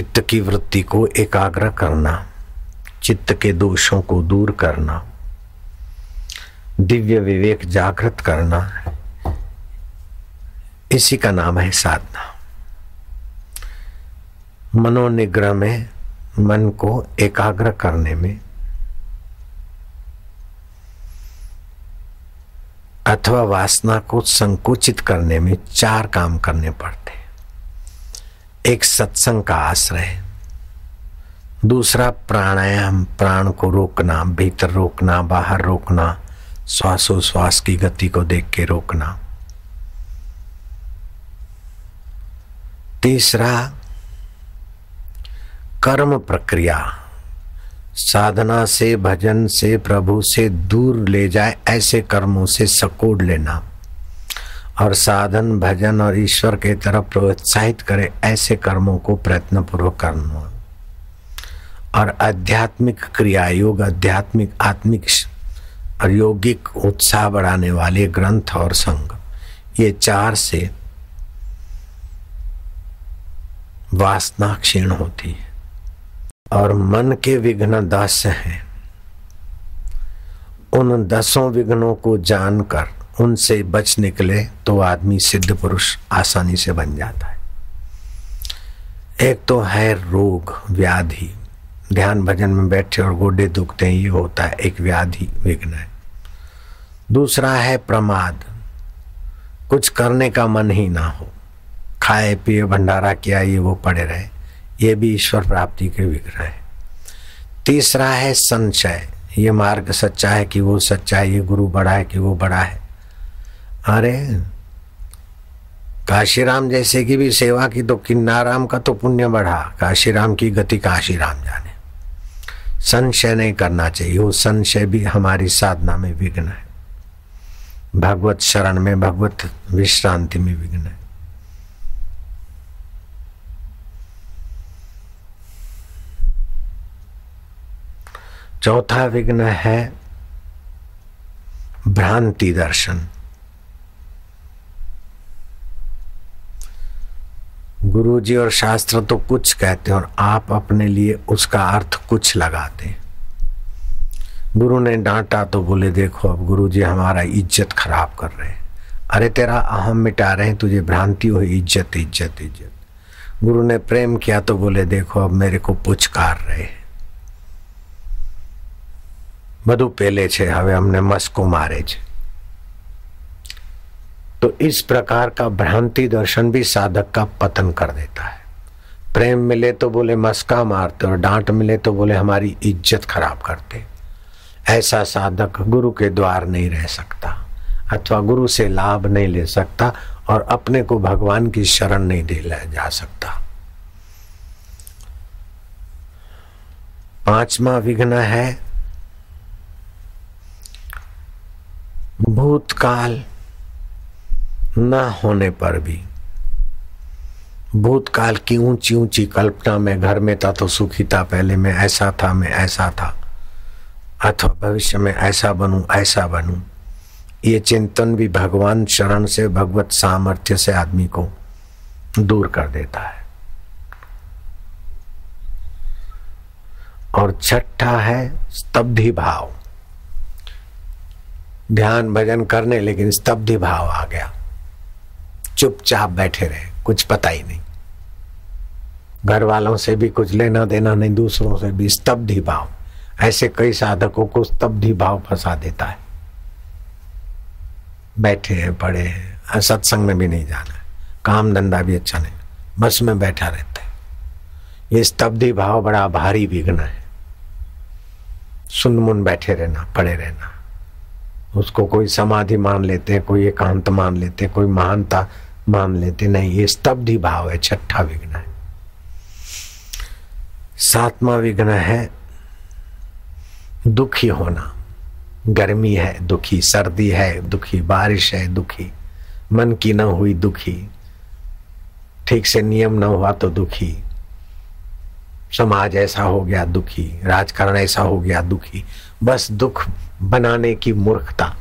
चित्त की वृत्ति को एकाग्र करना, चित्त के दोषों को दूर करना, दिव्य विवेक जागृत करना, इसी का नाम है साधना। मनोनिग्रह में, मन को एकाग्र करने में, अथवा वासना को संकुचित करने में चार काम करने पड़ते एक सत्संग का आश्रय दूसरा प्राणायाम, प्राण को रोकना, भीतर रोकना, बाहर रोकना, श्वासोश्वास की गति को देख के रोकना। तीसरा, कर्म प्रक्रिया। साधना से, भजन से, प्रभु से दूर ले जाए, ऐसे कर्मों से सकोड़ लेना। और साधन, भजन और ईश्वर के तरफ़ प्रोत्साहित करे, ऐसे कर्मों को प्रयत्न पूर्वक करना। और आध्यात्मिक क्रिया योग आध्यात्मिक, आत्मिक और यौगिक उत्साह बढ़ाने वाले ग्रंथ और संघ, ये चार से वासना क्षीण होती है। और मन के विघ्न दस हैं। उन दसों विघ्नों को जानकर उनसे बच निकले तो आदमी सिद्ध पुरुष आसानी से बन जाता है। एक तो है रोग, व्याधि। ध्यान भजन में बैठे और गोडे दुखते हैं, ये होता है एक व्याधि विघ्न है। दूसरा है प्रमाद। कुछ करने का मन ही ना हो। खाए, पिए, भंडारा किया, ये वो पड़े रहे। ये भी ईश्वर प्राप्ति के विग्रह है। तीसरा है संशय ये मार्ग सच्चा है कि वो सच्चा है, ये गुरु बड़ा है कि वो बड़ा है। अरे काशीराम जैसे की भी सेवा की तो किन्नाराम का तो पुण्य बढ़ा। काशीराम की गति काशीराम जाने। संशय नहीं करना चाहिए। वो संशय भी हमारी साधना में विघ्न है। भगवत शरण में, भगवत विश्रांति में विघ्न है। चौथा विघ्न है भ्रांति दर्शन। गुरु जी और शास्त्र तो कुछ कहते हैं और आप अपने लिए उसका अर्थ कुछ लगाते गुरु ने डांटा तो बोले देखो अब गुरु जी हमारा इज्जत खराब कर रहे हैं अरे तेरा अहम मिटा रहे हैं तुझे भ्रांति हो इज्जत इज्जत इज्जत गुरु ने प्रेम किया तो बोले देखो अब मेरे को पुचकार रहे हैं બધું પેલે છે હવે અમને મસ્કો મારે છે तो इस प्रकार का भ्रांति दर्शन भी साधक का पतन कर देता है। प्रेम मिले तो बोले मस्का मारते और डांट मिले तो बोले हमारी इज़्ज़त खराब करते। ऐसा साधक गुरु के द्वार नहीं रह सकता अथवा गुरु से लाभ नहीं ले सकता और अपने को भगवान की शरण नहीं दे जा सकता। पांचवा विघ्न है, भूतकाल। न होने पर भी। भूतकाल की ऊँची ऊँची कल्पना में घर में था तो सुखी था, पहले में ऐसा था, मैं ऐसा था। अथवा भविष्य में ऐसा बनूं ऐसा बनूं। ये चिंतन भी भगवान शरण से, भगवत सामर्थ्य से आदमी को दूर कर देता है। और छठा है स्तब्धि भाव। ध्यान भजन करने, लेकिन स्तब्धि भाव आ गया। चुपचाप बैठे रहे, कुछ पता ही नहीं। घर वालों से भी कुछ लेना देना नहीं, दूसरों से भी स्तब्धि भाव। ऐसे कई साधकों को स्तब्धि भाव फंसा देता है। बैठे हैं पड़े हैं सत्संग में भी नहीं जाना काम धंधा भी अच्छा नहीं। बस में बैठा रहता है। ये स्तब्धि भाव बड़ा भारी विघ्न है। सुनमुन बैठे रहना, पड़े रहना। उसको कोई समाधि मान लेते हैं, कोई एकांत मान लेते हैं, कोई महानता मान लेते नहीं, ये स्तब्धि भाव है, छठा विघ्न है। सातवा विघ्न है, दुखी होना। गर्मी है, दुखी। सर्दी है, दुखी। बारिश है, दुखी। मन की न हुई, दुखी। ठीक से नियम न हुआ तो दुखी। समाज ऐसा हो गया, दुखी। राजकारण ऐसा हो गया, दुखी। बस दुख बनाने की मूर्खता।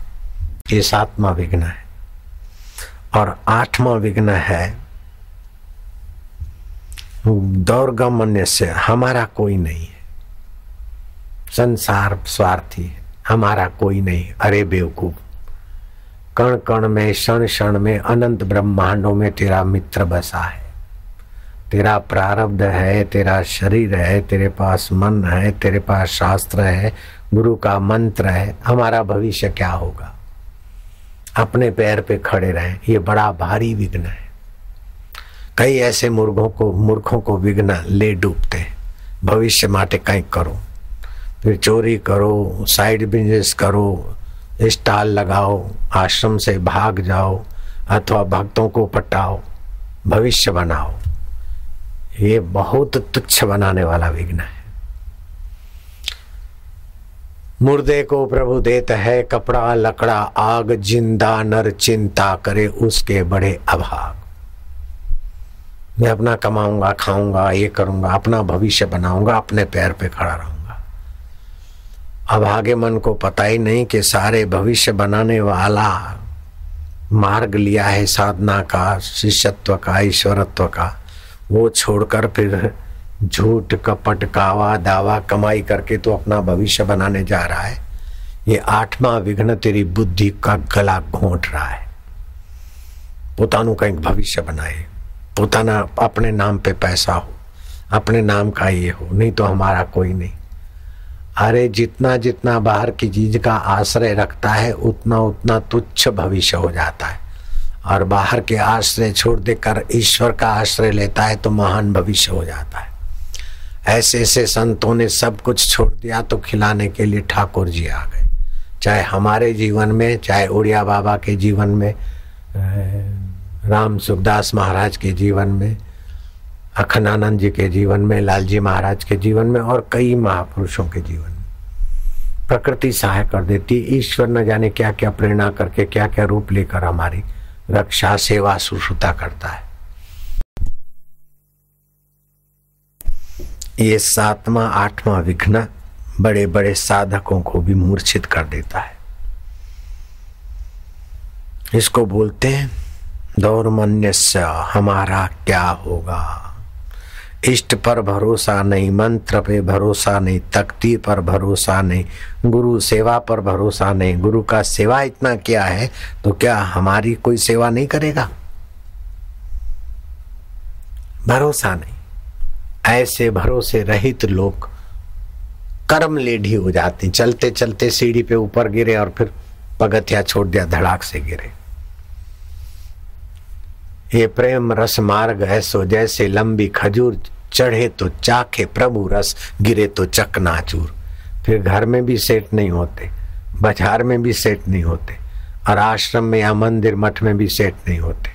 ये सातवा विघ्न है। और आठवां विघ्न है। दौर्गमन्य से हमारा कोई नहीं है। संसार स्वार्थी हमारा कोई नहीं। अरे बेवकूफ़ कण कण में क्षण क्षण में, अनंत ब्रह्मांडों में तेरा मित्र बसा है। तेरा प्रारब्ध है, तेरा शरीर है, तेरे पास मन है, तेरे पास शास्त्र है, गुरु का मंत्र है। हमारा भविष्य क्या होगा? अपने पैर पे खड़े रहें। ये बड़ा भारी विघ्न है। कई ऐसे मुर्गों को, मूर्खों को विघ्न ले डूबते भविष्य माटे कहीं करो। फिर चोरी करो, साइड बिज़नेस करो, स्टाल लगाओ, आश्रम से भाग जाओ, अथवा भक्तों को पटाओ, भविष्य बनाओ। ये बहुत तुच्छ बनाने वाला विघ्न है। मुर्दे को प्रभु देता है, कपड़ा, लकड़ा, आग, ज़िंदा, नर, चिंता करे उसके बड़े अभाग। मैं अपना कमाऊँगा, खाऊँगा, ये करूँगा, अपना भविष्य बनाऊँगा, अपने पैर पे खड़ा रहूँगा। अब आगे मन को पता ही नहीं कि सारे भविष्य बनाने वाला मार्ग लिया है साधना का, शिष्यत्व का, ईश्वरत्व का, वो छोड़कर फिर झूठ कपट कावा दावा कमाई करके तो अपना भविष्य बनाने जा रहा है ये आठवां विघ्न तेरी बुद्धि का गला घोंट रहा है પોતાનું કંઈક भविष्य बनाए પોતાના अपने नाम पे पैसा हो अपने नाम का ये हो नहीं तो हमारा कोई नहीं अरे जितना जितना बाहर की चीज का आश्रय रखता है उतना उतना तुच्छ भविष्य हो जाता है और बाहर के आश्रय छोड़ देकर ईश्वर का आश्रय लेता है तो महान भविष्य हो जाता है ऐसे ऐसे संतों ने सब कुछ छोड़ दिया तो खिलाने के लिए ठाकुर जी आ गए। चाहे हमारे जीवन में, चाहे उड़िया बाबा के जीवन में राम सुखदास महाराज के जीवन में अखंडानंद जी के जीवन में, लालजी महाराज के जीवन में और कई महापुरुषों के जीवन में। प्रकृति सहाय कर देती, ईश्वर न जाने क्या क्या प्रेरणा करके क्या क्या रूप लेकर हमारी रक्षा, सेवा, सुश्रुता करता है। ये सातवां, आठवां विघ्न बड़े बड़े साधकों को भी मूर्छित कर देता है। इसको बोलते हैं दौर्मन्य हमारा क्या होगा? इष्ट पर भरोसा नहीं, मंत्र पे भरोसा नहीं, तख्ती पर भरोसा नहीं, गुरु सेवा पर भरोसा नहीं, गुरु का सेवा इतना किया है? तो क्या हमारी कोई सेवा नहीं करेगा? भरोसा नहीं। ऐसे भरोसे रहित लोग कर्म लेढ़ी हो जाते चलते चलते सीढ़ी पे ऊपर गिरे और फिर पगथिया छोड़ दिया, धड़ाक से गिरे। ये प्रेम रस मार्ग ऐसो जैसे लंबी खजूर चढ़े तो चाखे, प्रभु रस गिरे तो चकनाचूर। फिर घर में भी सेट नहीं होते, बाज़ार में भी सेट नहीं होते, और आश्रम में या मंदिर मठ में भी सेट नहीं होते।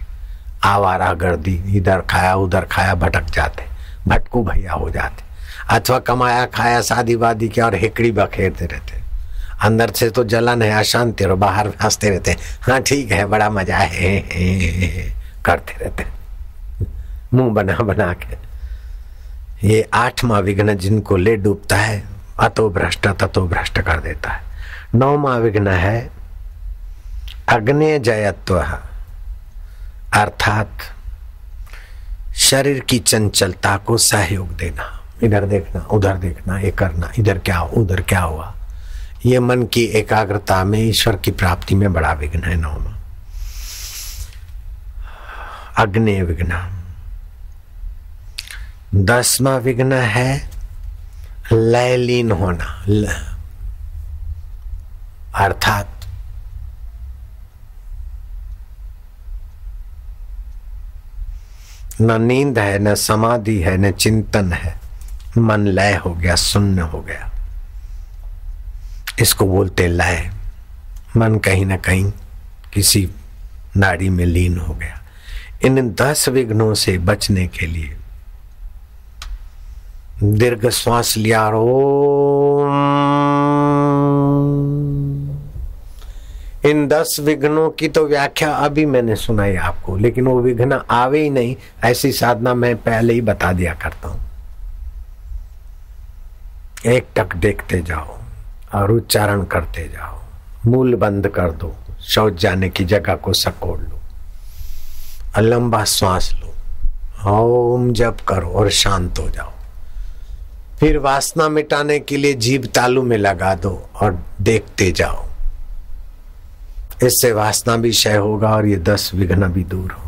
आवारा गर्दी, इधर खाया, उधर खाया, भटक जाते। भटकू भैया हो जाते। अथवा कमाया खाया शादी वादी किया और हेकड़ी बखेरते रहते। अंदर से तो जलन है अशांति और बाहर हँसते रहते। हाँ ठीक है बड़ा मज़ा है, है, है करते रहते। मुँह बना बना के। ये आठवां विघ्न जिनको ले डूबता है अतो भ्रष्ट ततो भ्रष्ट कर देता है। नौवा विघ्न है अग्नि जयत्व अर्थात शरीर की चंचलता को सहयोग देना, इधर देखना, उधर देखना, ये करना, इधर क्या, उधर क्या हुआ? ये मन की एकाग्रता में, ईश्वर की प्राप्ति में बड़ा विघ्न है नौमा। अग्नि विघ्न। दसवा विघ्न है लयलीन होना अर्थात न नींद है, न समाधि है, न चिंतन है। मन लय हो गया शून्य हो गया। इसको बोलते लय। मन कहीं ना कहीं किसी नाड़ी में लीन हो गया। इन दस विघ्नों से बचने के लिए दीर्घ श्वास लिया। रो इन दस विघ्नों की तो व्याख्या अभी मैंने सुनाई आपको, लेकिन वो विघ्न आवे ही नहीं, ऐसी साधना मैं पहले ही बता दिया करता हूँ। एक टक देखते जाओ और उच्चारण करते जाओ। मूल बंद कर दो, शौच जाने की जगह को सकोड़ लो। लंबा श्वास लो। ओम जप करो और शांत हो जाओ। फिर वासना मिटाने के लिए जीभ तालू में लगा दो और देखते जाओ। इससे वासना भी क्षय होगा और ये दस विघ्न भी दूर हो